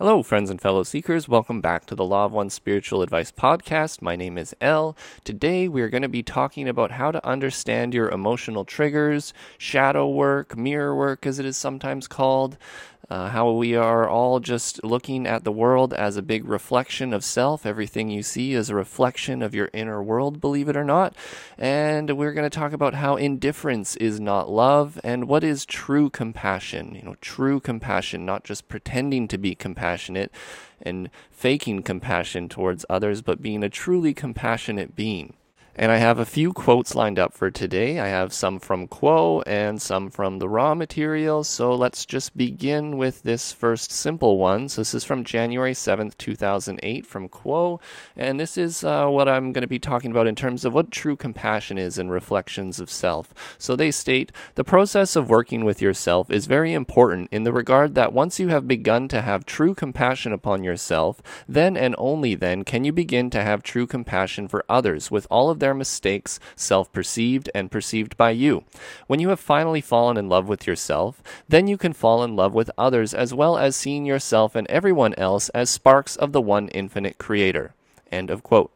Hello, friends and fellow seekers. Welcome back to the Law of One Spiritual Advice podcast. My name is El. Today, we're going to be talking about how to understand your emotional triggers, shadow work, mirror work, as it is sometimes called, uh, how we are all just looking at the world as a big reflection of self. Everything you see is a reflection of your inner world, believe it or not. And we're going to talk about how indifference is not love and what is true compassion. You know, true compassion, not just pretending to be compassionate and faking compassion towards others, but being a truly compassionate being. And I have a few quotes lined up for today. I have some from Q'uo and some from the Ra material. So let's just begin with this first simple one. So this is from January 7th, 2008 from Q'uo. And this is uh, what I'm going to be talking about in terms of what true compassion is and reflections of self. So they state the process of working with yourself is very important in the regard that once you have begun to have true compassion upon yourself, then and only then can you begin to have true compassion for others with all of their their mistakes, self perceived and perceived by you. When you have finally fallen in love with yourself, then you can fall in love with others as well as seeing yourself and everyone else as sparks of the one infinite creator. End of quote.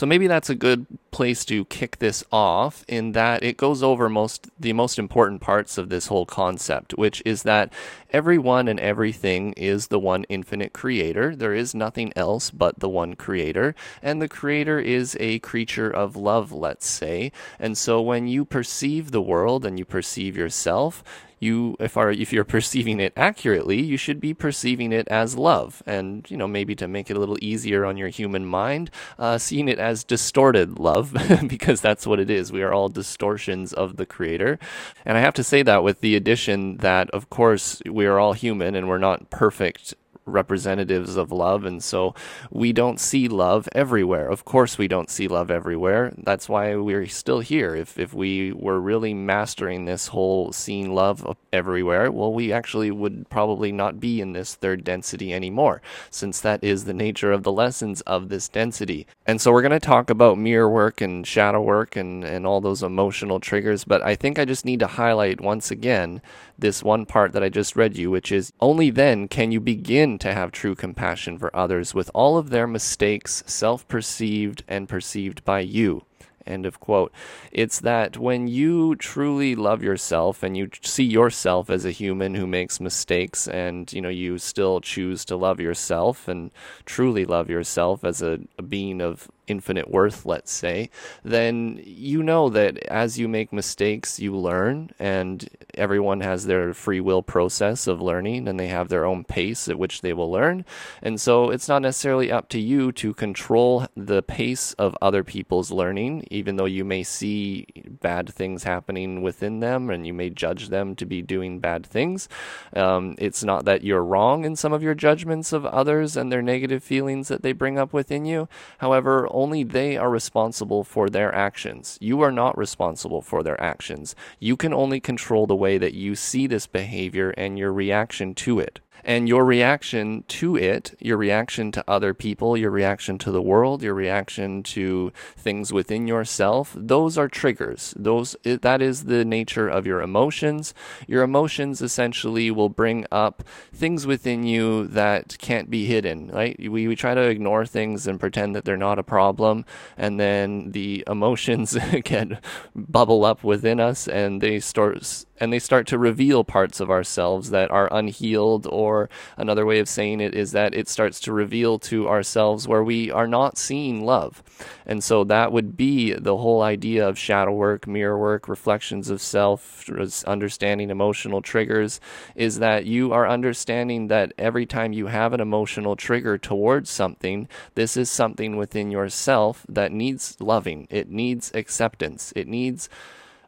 So maybe that's a good place to kick this off in that it goes over most the most important parts of this whole concept, which is that everyone and everything is the one infinite creator. There is nothing else but the one creator, and the creator is a creature of love, let's say. And so when you perceive the world and you perceive yourself, you if are if you're perceiving it accurately, you should be perceiving it as love, and you know maybe to make it a little easier on your human mind, uh, seeing it as distorted love because that's what it is. We are all distortions of the Creator, and I have to say that with the addition that of course we are all human and we're not perfect representatives of love, and so we don't see love everywhere. Of course, we don't see love everywhere. That's why we're still here. If if we were really mastering this whole seeing love everywhere, well, we actually would probably not be in this third density anymore, since that is the nature of the lessons of this density. And so we're going to talk about mirror work and shadow work and and all those emotional triggers. But I think I just need to highlight once again this one part that I just read you, which is only then can you begin to have true compassion for others with all of their mistakes, self perceived and perceived by you. End of quote. It's that when you truly love yourself and you see yourself as a human who makes mistakes and you know you still choose to love yourself and truly love yourself as a, a being of infinite worth, let's say, then you know that as you make mistakes, you learn, and everyone has their free will process of learning and they have their own pace at which they will learn. And so it's not necessarily up to you to control the pace of other people's learning, even though you may see bad things happening within them and you may judge them to be doing bad things. Um, it's not that you're wrong in some of your judgments of others and their negative feelings that they bring up within you. However, only they are responsible for their actions. You are not responsible for their actions. You can only control the way that you see this behavior and your reaction to it and your reaction to it, your reaction to other people, your reaction to the world, your reaction to things within yourself, those are triggers. Those that is the nature of your emotions. Your emotions essentially will bring up things within you that can't be hidden, right? We we try to ignore things and pretend that they're not a problem, and then the emotions can bubble up within us and they start and they start to reveal parts of ourselves that are unhealed or another way of saying it is that it starts to reveal to ourselves where we are not seeing love. And so that would be the whole idea of shadow work mirror work reflections of self understanding emotional triggers is that you are understanding that every time you have an emotional trigger towards something this is something within yourself that needs loving. It needs acceptance. It needs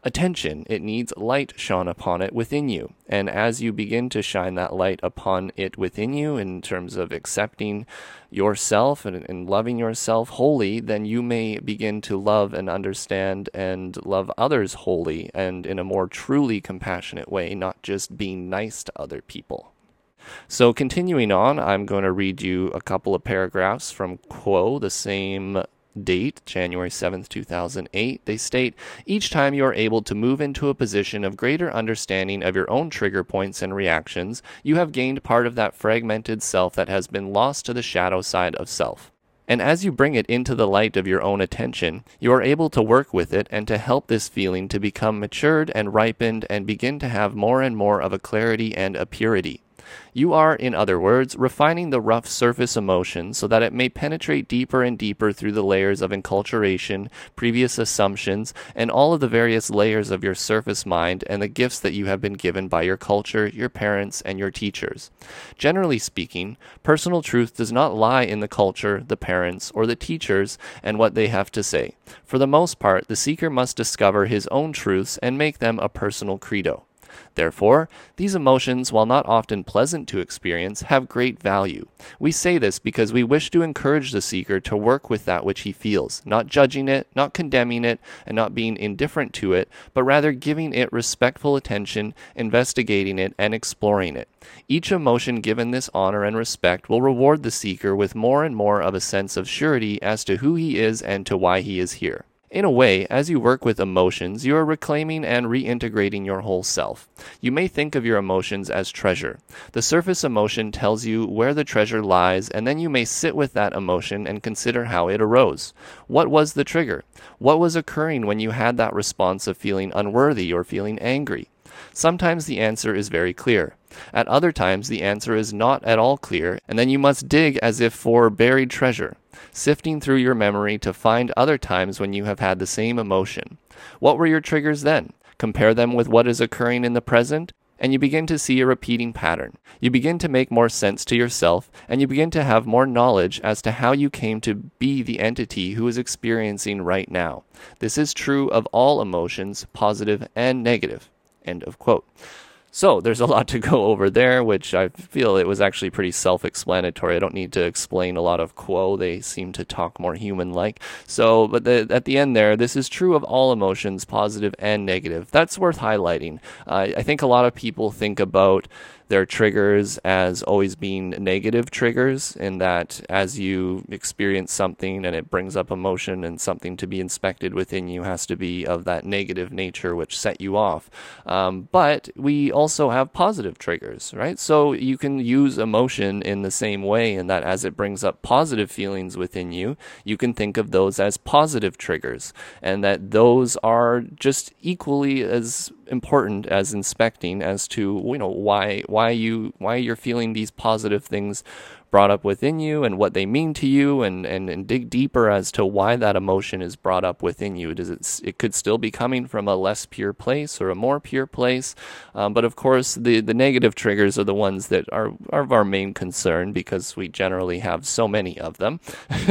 attention. It needs light shone upon it within you. And as you begin to shine that light upon it within you in terms of accepting yourself and, and loving yourself wholly, then you may begin to love and understand and love others wholly and in a more truly compassionate way, not just being nice to other people. So, continuing on, I'm going to read you a couple of paragraphs from Q'uo, the same date, January 7th, 2008, they state each time you are able to move into a position of greater understanding of your own trigger points and reactions, you have gained part of that fragmented self that has been lost to the shadow side of self. And as you bring it into the light of your own attention, you are able to work with it and to help this feeling to become matured and ripened and begin to have more and more of a clarity and a purity. You are, in other words, refining the rough surface emotion so that it may penetrate deeper and deeper through the layers of enculturation, previous assumptions, and all of the various layers of your surface mind and the gifts that you have been given by your culture, your parents, and your teachers. Generally speaking, personal truth does not lie in the culture, the parents, or the teachers and what they have to say. For the most part, the seeker must discover his own truths and make them a personal credo. Therefore, these emotions, while not often pleasant to experience, have great value. We say this because we wish to encourage the seeker to work with that which he feels, not judging it, not condemning it, and not being indifferent to it, but rather giving it respectful attention, investigating it, and exploring it. Each emotion given this honor and respect will reward the seeker with more and more of a sense of surety as to who he is and to why he is here. In a way, as you work with emotions, you are reclaiming and reintegrating your whole self. You may think of your emotions as treasure. The surface emotion tells you where the treasure lies, and then you may sit with that emotion and consider how it arose. What was the trigger? What was occurring when you had that response of feeling unworthy or feeling angry? Sometimes the answer is very clear. At other times, the answer is not at all clear, and then you must dig as if for buried treasure sifting through your memory to find other times when you have had the same emotion. What were your triggers then? Compare them with what is occurring in the present, and you begin to see a repeating pattern. You begin to make more sense to yourself, and you begin to have more knowledge as to how you came to be the entity who is experiencing right now. This is true of all emotions, positive and negative. End of quote. So there's a lot to go over there, which I feel it was actually pretty self-explanatory. I don't need to explain a lot of Q'uo. They seem to talk more human-like. So, but the, at the end there, this is true of all emotions, positive and negative. That's worth highlighting. Uh, I think a lot of people think about their triggers as always being negative triggers, in that as you experience something and it brings up emotion and something to be inspected within you has to be of that negative nature which set you off. Um, but we also have positive triggers, right? So you can use emotion in the same way, in that as it brings up positive feelings within you, you can think of those as positive triggers, and that those are just equally as important as inspecting as to you know why why you why you're feeling these positive things brought up within you and what they mean to you and, and, and dig deeper as to why that emotion is brought up within you. Does it, it could still be coming from a less pure place or a more pure place. Um, but of course, the, the negative triggers are the ones that are, are of our main concern because we generally have so many of them.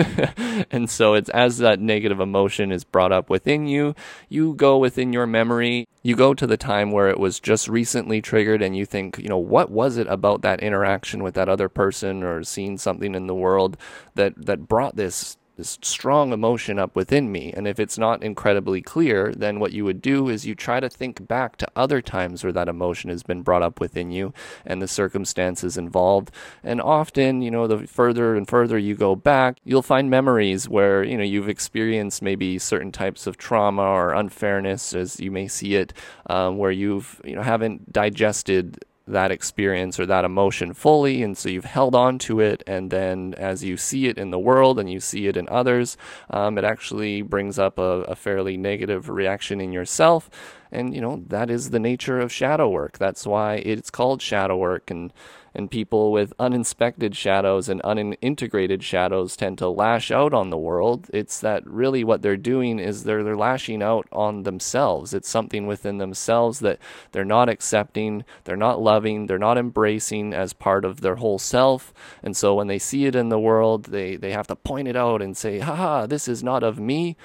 and so it's as that negative emotion is brought up within you, you go within your memory, you go to the time where it was just recently triggered and you think, you know, what was it about that interaction with that other person or seen something in the world that that brought this this strong emotion up within me. And if it's not incredibly clear, then what you would do is you try to think back to other times where that emotion has been brought up within you and the circumstances involved. And often, you know, the further and further you go back, you'll find memories where, you know, you've experienced maybe certain types of trauma or unfairness as you may see it, um, where you've, you know, haven't digested that experience or that emotion fully. And so you've held on to it. And then as you see it in the world and you see it in others, um, it actually brings up a, a fairly negative reaction in yourself. And, you know, that is the nature of shadow work. That's why it's called shadow work. And, and people with uninspected shadows and unintegrated shadows tend to lash out on the world. It's that really what they're doing is they're, they're lashing out on themselves. It's something within themselves that they're not accepting, they're not loving, they're not embracing as part of their whole self. And so when they see it in the world, they, they have to point it out and say, "Ha ha, this is not of me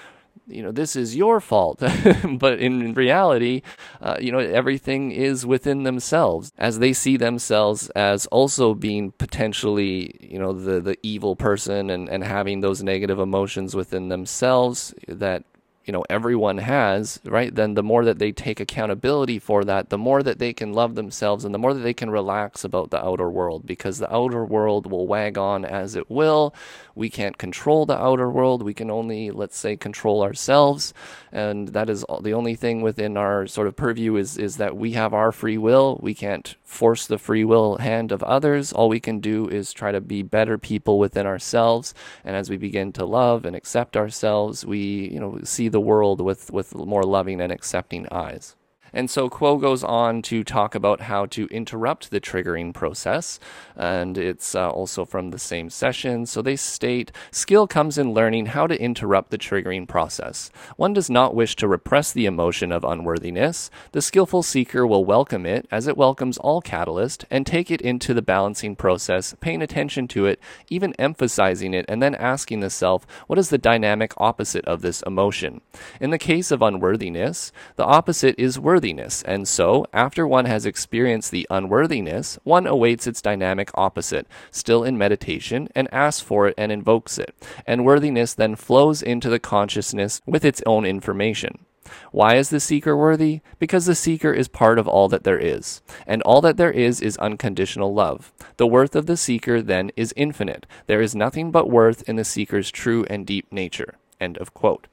you know this is your fault. But in reality uh, you know everything is within themselves as they see themselves as also being potentially you know the the evil person and and having those negative emotions within themselves that you know everyone has right then the more that they take accountability for that the more that they can love themselves and the more that they can relax about the outer world because the outer world will wag on as it will. We can't control the outer world. We can only let's say control ourselves. And that is the only thing within our sort of purview is is that we have our free will. We can't force the free will hand of others. All we can do is try to be better people within ourselves. And as we begin to love and accept ourselves we you know see the the world with, with more loving and accepting eyes. And so Q'uo goes on to talk about how to interrupt the triggering process, and it's uh, also from the same session. So they state skill comes in learning how to interrupt the triggering process. One does not wish to repress the emotion of unworthiness. The skillful seeker will welcome it as it welcomes all catalyst and take it into the balancing process, paying attention to it, even emphasizing it, and then asking the self, what is the dynamic opposite of this emotion? In the case of unworthiness, the opposite is worthiness worthiness, and so, after one has experienced the unworthiness, one awaits its dynamic opposite, still in meditation, and asks for it and invokes it, and worthiness then flows into the consciousness with its own information. Why is the seeker worthy? Because the seeker is part of all that there is, and all that there is is unconditional love. The worth of the seeker then is infinite. There is nothing but worth in the seeker's true and deep nature. End of quote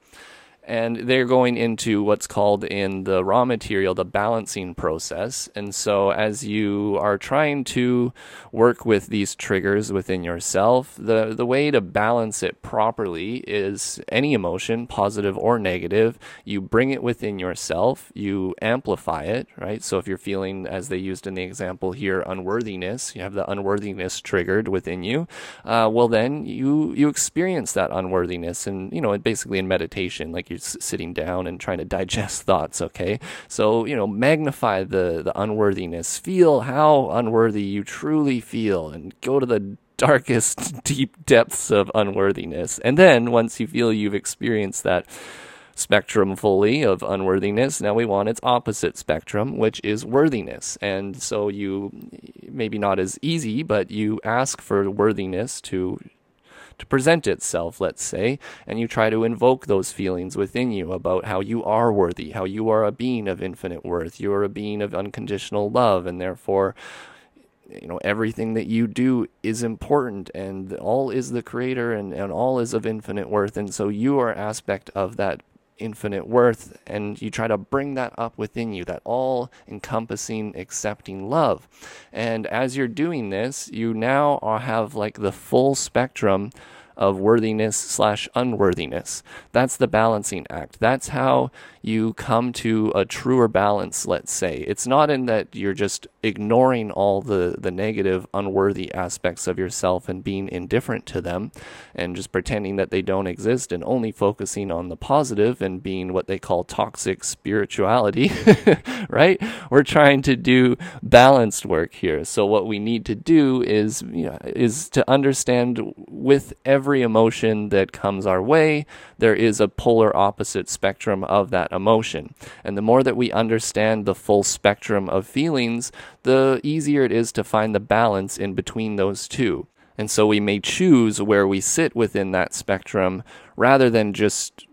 and they're going into what's called in the Ra material the balancing process. And so as you are trying to work with these triggers within yourself the the way to balance it properly is any emotion positive or negative you bring it within yourself you amplify it right? So if you're feeling as they used in the example here unworthiness you have the unworthiness triggered within you uh, well then you you experience that unworthiness. And you know basically in meditation like you're sitting down and trying to digest thoughts, okay? So, you know, magnify the, the unworthiness. Feel how unworthy you truly feel and go to the darkest, deep depths of unworthiness. And then once you feel you've experienced that, spectrum fully of unworthiness. Now we want its opposite spectrum, which is worthiness. And so you, maybe not as easy, but you ask for worthiness to to present itself, let's say, and you try to invoke those feelings within you about how you are worthy, how you are a being of infinite worth, you are a being of unconditional love, and therefore you know everything that you do is important and all is the creator and, and all is of infinite worth and so you are aspect of that infinite worth and you try to bring that up within you that all encompassing accepting love and as you're doing this you now have like the full spectrum of worthiness slash unworthiness. That's the balancing act. That's how you come to a truer balance, let's say. It's not in that you're just ignoring all the, the negative, unworthy aspects of yourself and being indifferent to them and just pretending that they don't exist and only focusing on the positive and being what they call toxic spirituality, right? We're trying to do balanced work here. So what we need to do is, you know, is to understand with every every emotion that comes our way, there is a polar opposite spectrum of that emotion. And the more that we understand the full spectrum of feelings, the easier it is to find the balance in between those two. And so we may choose where we sit within that spectrum rather than just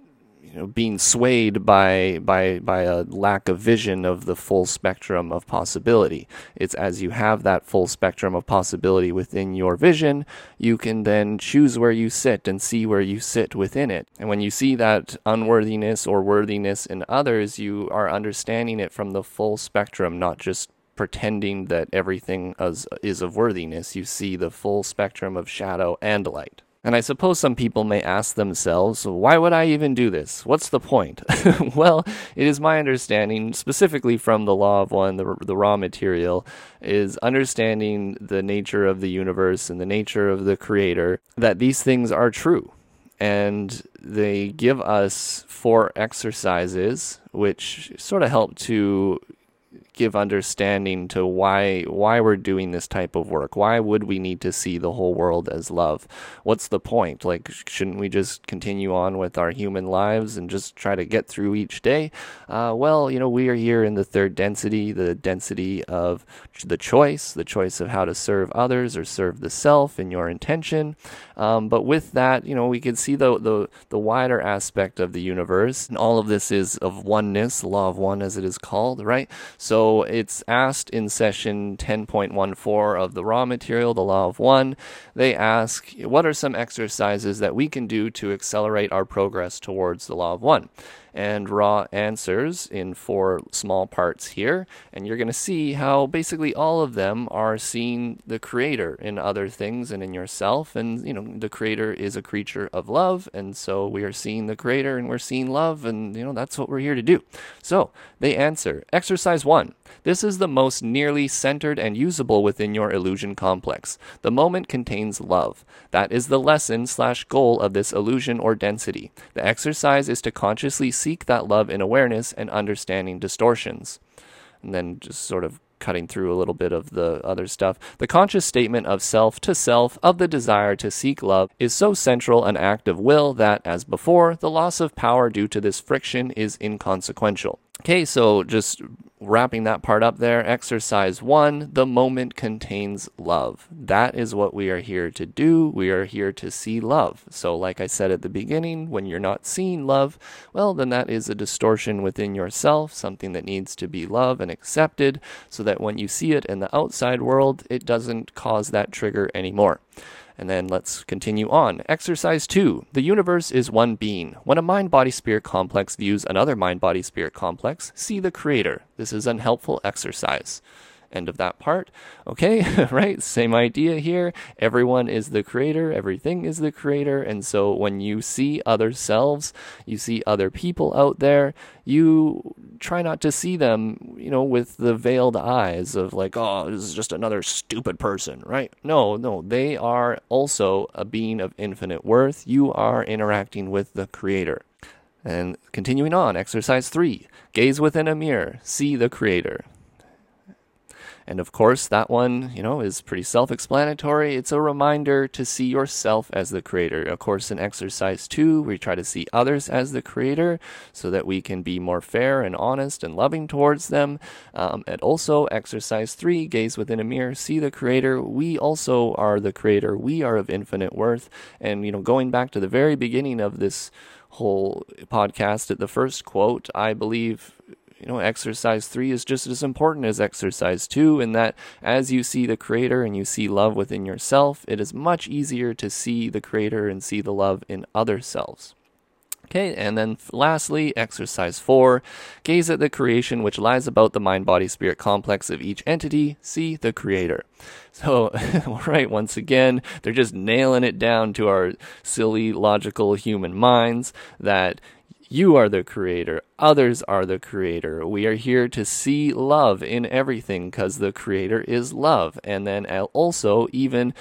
you know being swayed by by by a lack of vision of the full spectrum of possibility. It's as you have that full spectrum of possibility within your vision you can then choose where you sit and see where you sit within it. And when you see that unworthiness or worthiness in others you are understanding it from the full spectrum not just pretending that everything is, is of worthiness. You see the full spectrum of shadow and light and I suppose some people may ask themselves, why would I even do this? What's the point? well, it is my understanding, specifically from the Law of One, the, the Ra material, is understanding the nature of the universe and the nature of the Creator, that these things are true. And they give us four exercises which sort of help to give understanding to why why we're doing this type of work. Why would we need to see the whole world as love? What's the point? Like, shouldn't we just continue on with our human lives and just try to get through each day? Uh, well, you know, we are here in the third density, the density of the choice, the choice of how to serve others or serve the self in your intention. Um, but with that, you know, we can see the, the the wider aspect of the universe, and all of this is of oneness, law of one, as it is called, right? So so it's asked in session 10.14 of the Ra material, the law of one. They ask, what are some exercises that we can do to accelerate our progress towards the law of one? And Ra answers in four small parts here. And you're going to see how basically all of them are seeing the creator in other things and in yourself. And, you know, the creator is a creature of love. And so we are seeing the creator and we're seeing love. And, you know, that's what we're here to do. So they answer exercise one. This is the most nearly centered and usable within your illusion complex. The moment contains love. That is the lesson slash goal of this illusion or density. The exercise is to consciously seek that love in awareness and understanding distortions. And then just sort of cutting through a little bit of the other stuff. The conscious statement of self to self of the desire to seek love is so central an act of will that, as before, the loss of power due to this friction is inconsequential. Okay, so just wrapping that part up there, exercise one the moment contains love. That is what we are here to do. We are here to see love. So, like I said at the beginning, when you're not seeing love, well, then that is a distortion within yourself, something that needs to be loved and accepted, so that when you see it in the outside world, it doesn't cause that trigger anymore. And then let's continue on. Exercise two. The universe is one being. When a mind body spirit complex views another mind body spirit complex, see the creator. This is unhelpful exercise. End of that part. Okay, right? Same idea here. Everyone is the creator, everything is the creator. And so when you see other selves, you see other people out there, you try not to see them, you know, with the veiled eyes of like, oh, this is just another stupid person, right? No, no, they are also a being of infinite worth. You are interacting with the creator. And continuing on, exercise three gaze within a mirror, see the creator. And of course, that one, you know, is pretty self explanatory. It's a reminder to see yourself as the creator. Of course, in exercise two, we try to see others as the creator so that we can be more fair and honest and loving towards them. Um, and also, exercise three, gaze within a mirror, see the creator. We also are the creator. We are of infinite worth. And, you know, going back to the very beginning of this whole podcast at the first quote, I believe you know, exercise three is just as important as exercise two, in that as you see the Creator and you see love within yourself, it is much easier to see the Creator and see the love in other selves. Okay, and then lastly, exercise four gaze at the creation which lies about the mind body spirit complex of each entity, see the creator. So, right, once again, they're just nailing it down to our silly, logical human minds that you are the creator. Others are the creator. We are here to see love in everything because the creator is love. And then also, even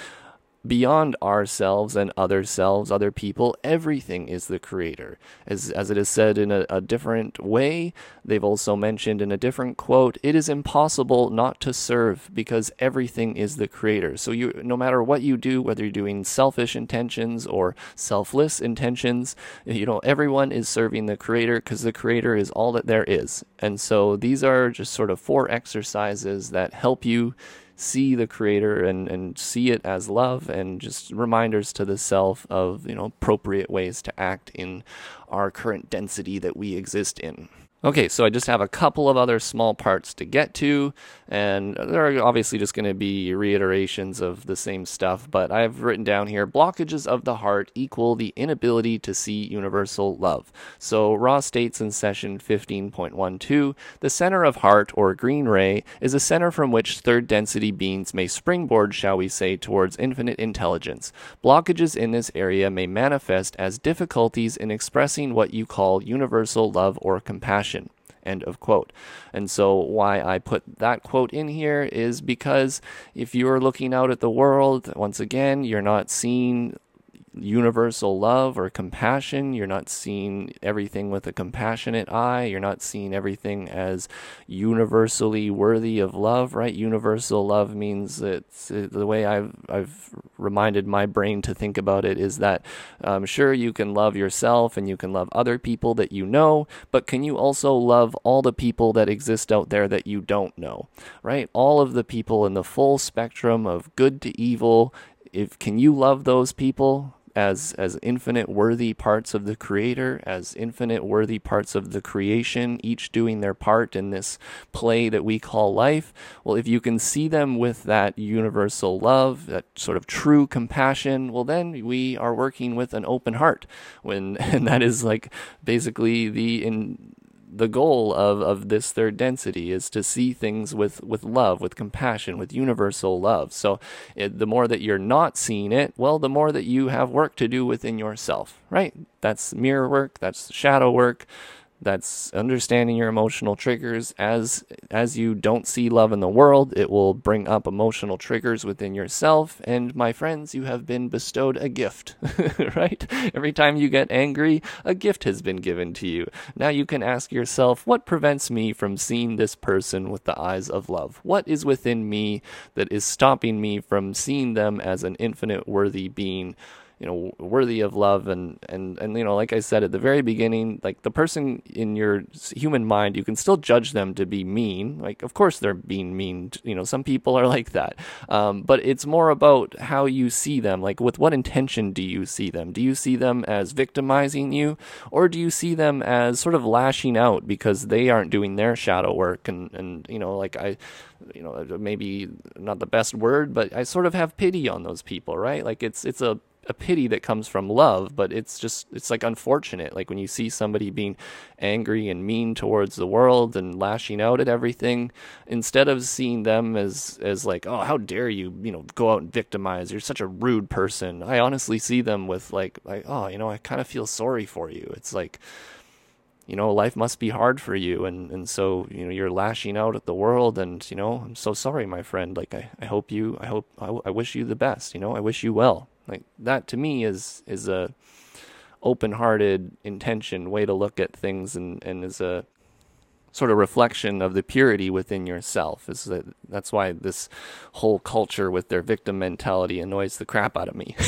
beyond ourselves and other selves, other people, everything is the creator. As, as it is said in a, a, different way, they've also mentioned in a different quote, it is impossible not to serve because everything is the creator. So you no matter what you do, whether you're doing selfish intentions or selfless intentions, you know, everyone is serving the creator because the creator is all that there is. And so these are just sort of four exercises that help you see the creator and, and see it as love and just reminders to the self of you know appropriate ways to act in our current density that we exist in Okay, so I just have a couple of other small parts to get to, and they're obviously just going to be reiterations of the same stuff, but I've written down here blockages of the heart equal the inability to see universal love. So Ra states in session 15.12 the center of heart, or green ray, is a center from which third density beings may springboard, shall we say, towards infinite intelligence. Blockages in this area may manifest as difficulties in expressing what you call universal love or compassion End of quote. And so, why I put that quote in here is because if you're looking out at the world, once again, you're not seeing universal love or compassion. You're not seeing everything with a compassionate eye. You're not seeing everything as universally worthy of love, right? Universal love means it's the way I've I've reminded my brain to think about it is that um, sure you can love yourself and you can love other people that you know, but can you also love all the people that exist out there that you don't know, right? All of the people in the full spectrum of good to evil. If can you love those people? As as infinite worthy parts of the creator as infinite worthy parts of the creation each doing their part in this play that we call life. Well if you can see them with that universal love that sort of true compassion well then we are working with an open heart. When and that is like basically the in the goal of, of this third density is to see things with, with love, with compassion, with universal love. So it, the more that you're not seeing it, well, the more that you have work to do within yourself, right? That's mirror work, that's shadow work, that's understanding your emotional triggers. As as you don't see love in the world it will bring up emotional triggers within yourself. And my friends you have been bestowed a gift right? Every time you get angry a gift has been given to you. Now you can ask yourself what prevents me from seeing this person with the eyes of love? What is within me that is stopping me from seeing them as an infinite worthy being you know worthy of love. And and and you know like i said at the very beginning like the person in your human mind you can still judge them to be mean. Like of course they're being mean. You know some people are like that. Um, but it's more about how you see them. Like with what intention do you see them? Do you see them as victimizing you? Or do you see them as sort of lashing out because they aren't doing their shadow work? And and you know like i you know maybe not the best word but i sort of have pity on those people right? Like it's it's a a pity that comes from love, but it's just it's like unfortunate. Like when you see somebody being angry and mean towards the world and lashing out at everything, instead of seeing them as as like, oh, how dare you, you know, go out and victimize. You're such a rude person. I honestly see them with like, like, oh, you know, I kind of feel sorry for you. It's like you know, life must be hard for you. And, and so, you know, you're lashing out at the world and, you know, I'm so sorry, my friend. Like, I, I hope you, I hope, I, I wish you the best, you know, I wish you well. Like that to me is is a open-hearted intention way to look at things and and is a sort of reflection of the purity within yourself. Is that that's why this whole culture with their victim mentality annoys the crap out of me.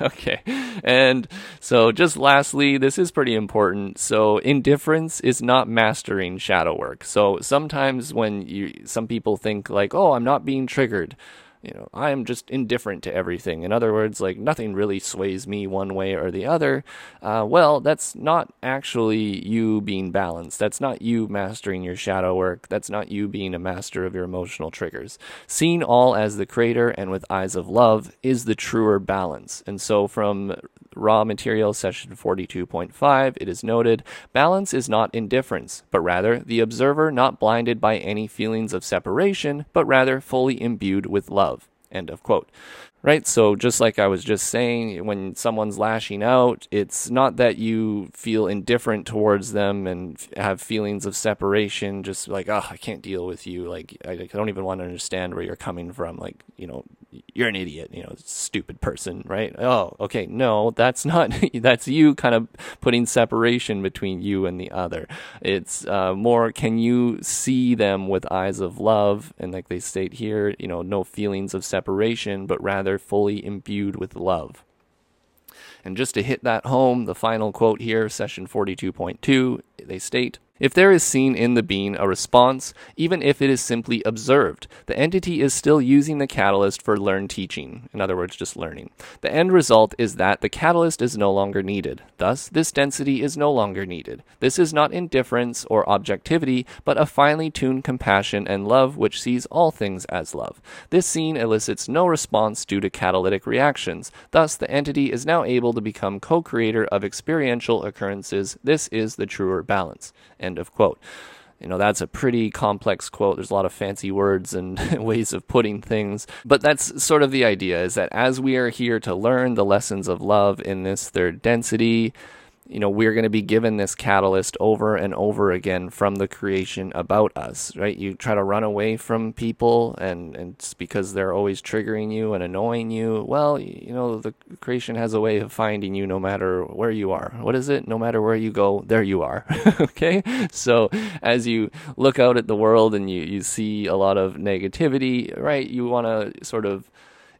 Okay. And so just lastly this is pretty important. So indifference is not mastering shadow work. So sometimes when you some people think like oh i'm not being triggered you know, I am just indifferent to everything. In other words, like nothing really sways me one way or the other. Uh, well, that's not actually you being balanced. That's not you mastering your shadow work. That's not you being a master of your emotional triggers. Seeing all as the creator and with eyes of love is the truer balance. And so, from Ra Material Session 42.5, it is noted balance is not indifference, but rather the observer not blinded by any feelings of separation, but rather fully imbued with love. End of quote right? So, just like I was just saying, when someone's lashing out, it's not that you feel indifferent towards them and have feelings of separation, just like, oh, I can't deal with you. Like, I, I don't even want to understand where you're coming from. Like, you know, you're an idiot, you know, stupid person, right? Oh, okay. No, that's not, that's you kind of putting separation between you and the other. It's uh, more, can you see them with eyes of love? And like they state here, you know, no feelings of separation, but rather fully imbued with love. And just to hit that home, the final quote here, session 42.2, they state if there is seen in the bean a response, even if it is simply observed, the entity is still using the catalyst for learned teaching, in other words, just learning. The end result is that the catalyst is no longer needed. Thus, this density is no longer needed. This is not indifference or objectivity, but a finely tuned compassion and love which sees all things as love. This scene elicits no response due to catalytic reactions. Thus, the entity is now able to become co creator of experiential occurrences. This is the truer balance. End of quote. You know, that's a pretty complex quote. There's a lot of fancy words and ways of putting things. But that's sort of the idea is that as we are here to learn the lessons of love in this third density, you know, we're going to be given this catalyst over and over again from the creation about us, right? You try to run away from people and, and it's because they're always triggering you and annoying you. Well, you know, the creation has a way of finding you no matter where you are. What is it? No matter where you go, there you are. okay? So as you look out at the world and you, you see a lot of negativity, right? You want to sort of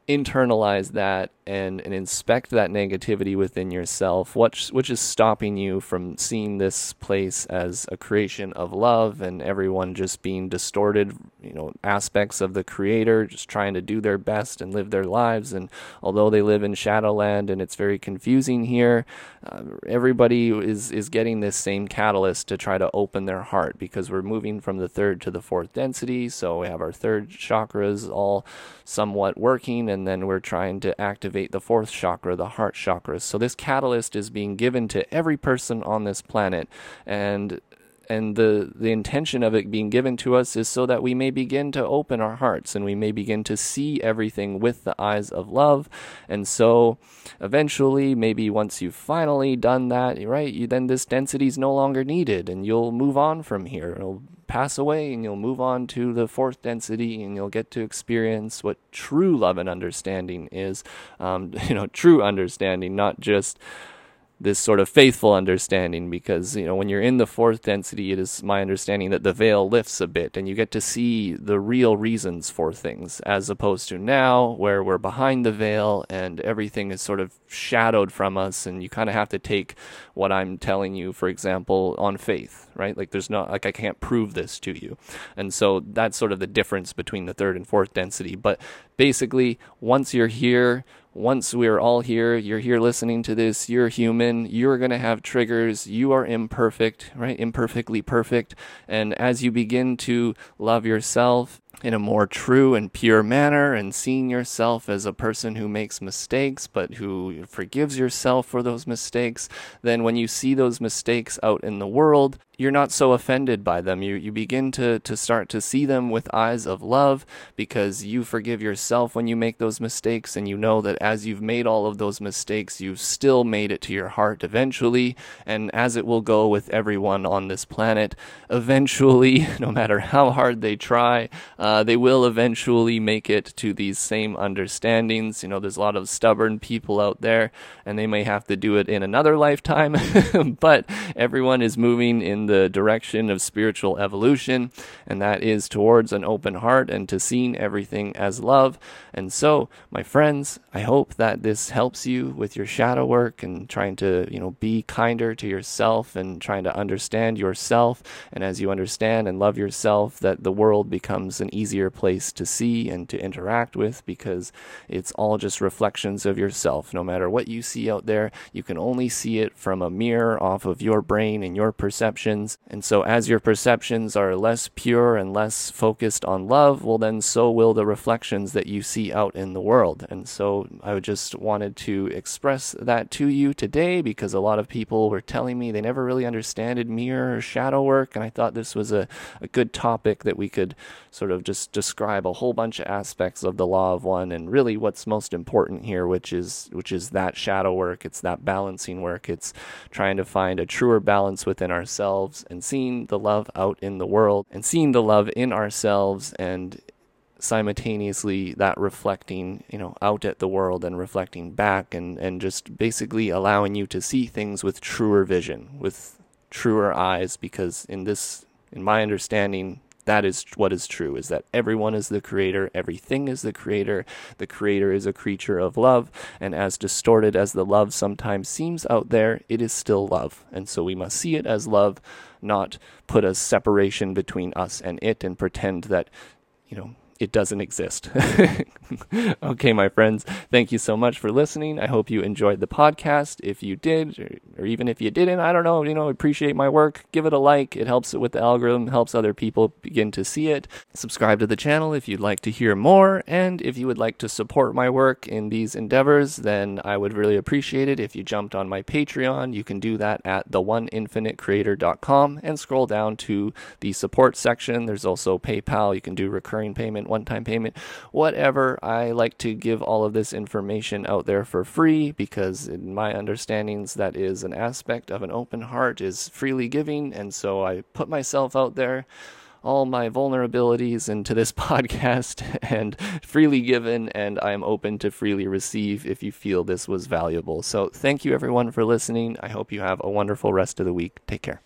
internalize that and, and inspect that negativity within yourself, which, which is stopping you from seeing this place as a creation of love and everyone just being distorted, you know, aspects of the creator, just trying to do their best and live their lives. And although they live in Shadowland and it's very confusing here, uh, everybody is, is getting this same catalyst to try to open their heart because we're moving from the third to the fourth density. So we have our third chakras all somewhat working, and then we're trying to activate activate the fourth chakra, the heart chakra. So this catalyst is being given to every person on this planet, and and the the intention of it being given to us is so that we may begin to open our hearts and we may begin to see everything with the eyes of love. And so eventually maybe once you've finally done that right you then this density is no longer needed and you'll move on from here. It'll pass away and you'll move on to the fourth density and you'll get to experience what true love and understanding is. Um, you know true understanding not just this sort of faithful understanding because you know when you're in the fourth density it is my understanding that the veil lifts a bit and you get to see the real reasons for things as opposed to now where we're behind the veil and everything is sort of shadowed from us and you kind of have to take what I'm telling you for example on faith right? Like there's not like I can't prove this to you. And so that's sort of the difference between the third and fourth density. But basically once you're here once we're all here, you're here listening to this, you're human, you're going to have triggers, you are imperfect, right? Imperfectly perfect. And as you begin to love yourself in a more true and pure manner and seeing yourself as a person who makes mistakes but who forgives yourself for those mistakes, then when you see those mistakes out in the world, you're not so offended by them. You you begin to to start to see them with eyes of love because you forgive yourself when you make those mistakes and you know that as you've made all of those mistakes, you've still made it to your heart eventually, and as it will go with everyone on this planet, eventually, no matter how hard they try, uh, they will eventually make it to these same understandings. You know, there's a lot of stubborn people out there, and they may have to do it in another lifetime, but everyone is moving in the direction of spiritual evolution, and that is towards an open heart and to seeing everything as love. And so, my friends, I hope that this helps you with your shadow work and trying to, you know, be kinder to yourself and trying to understand yourself. And as you understand and love yourself, that the world becomes an easier place to see and to interact with because it's all just reflections of yourself. No matter what you see out there, you can only see it from a mirror off of your brain and your perception perceptions. And so, as your perceptions are less pure and less focused on love, well, then so will the reflections that you see out in the world. And so, I just wanted to express that to you today because a lot of people were telling me they never really understood mirror or shadow work. And I thought this was a, a good topic that we could sort of just describe a whole bunch of aspects of the law of one and really what's most important here, which is, which is that shadow work. It's that balancing work. It's trying to find a truer balance within ourselves ourselves and seeing the love out in the world and seeing the love in ourselves and simultaneously that reflecting you know out at the world and reflecting back and and just basically allowing you to see things with truer vision with truer eyes because in this in my understanding that is what is true is that everyone is the creator everything is the creator the creator is a creature of love and as distorted as the love sometimes seems out there it is still love. And so we must see it as love not put a separation between us and it and pretend that you know it doesn't exist. okay, my friends, thank you so much for listening. I hope you enjoyed the podcast. If you did, or, or, even if you didn't, I don't know, you know, appreciate my work. Give it a like. It helps it with the algorithm, helps other people begin to see it. Subscribe to the channel if you'd like to hear more. And if you would like to support my work in these endeavors, then I would really appreciate it if you jumped on my Patreon. You can do that at theoneinfinitecreator.com and scroll down to the support section. There's also PayPal. You can do recurring payment one time payment, whatever. I like to give all of this information out there for free because, in my understandings, that is an aspect of an open heart is freely giving. And so I put myself out there all my vulnerabilities into this podcast and freely given, and I am open to freely receive if you feel this was valuable. So, thank you everyone for listening. I hope you have a wonderful rest of the week. Take care.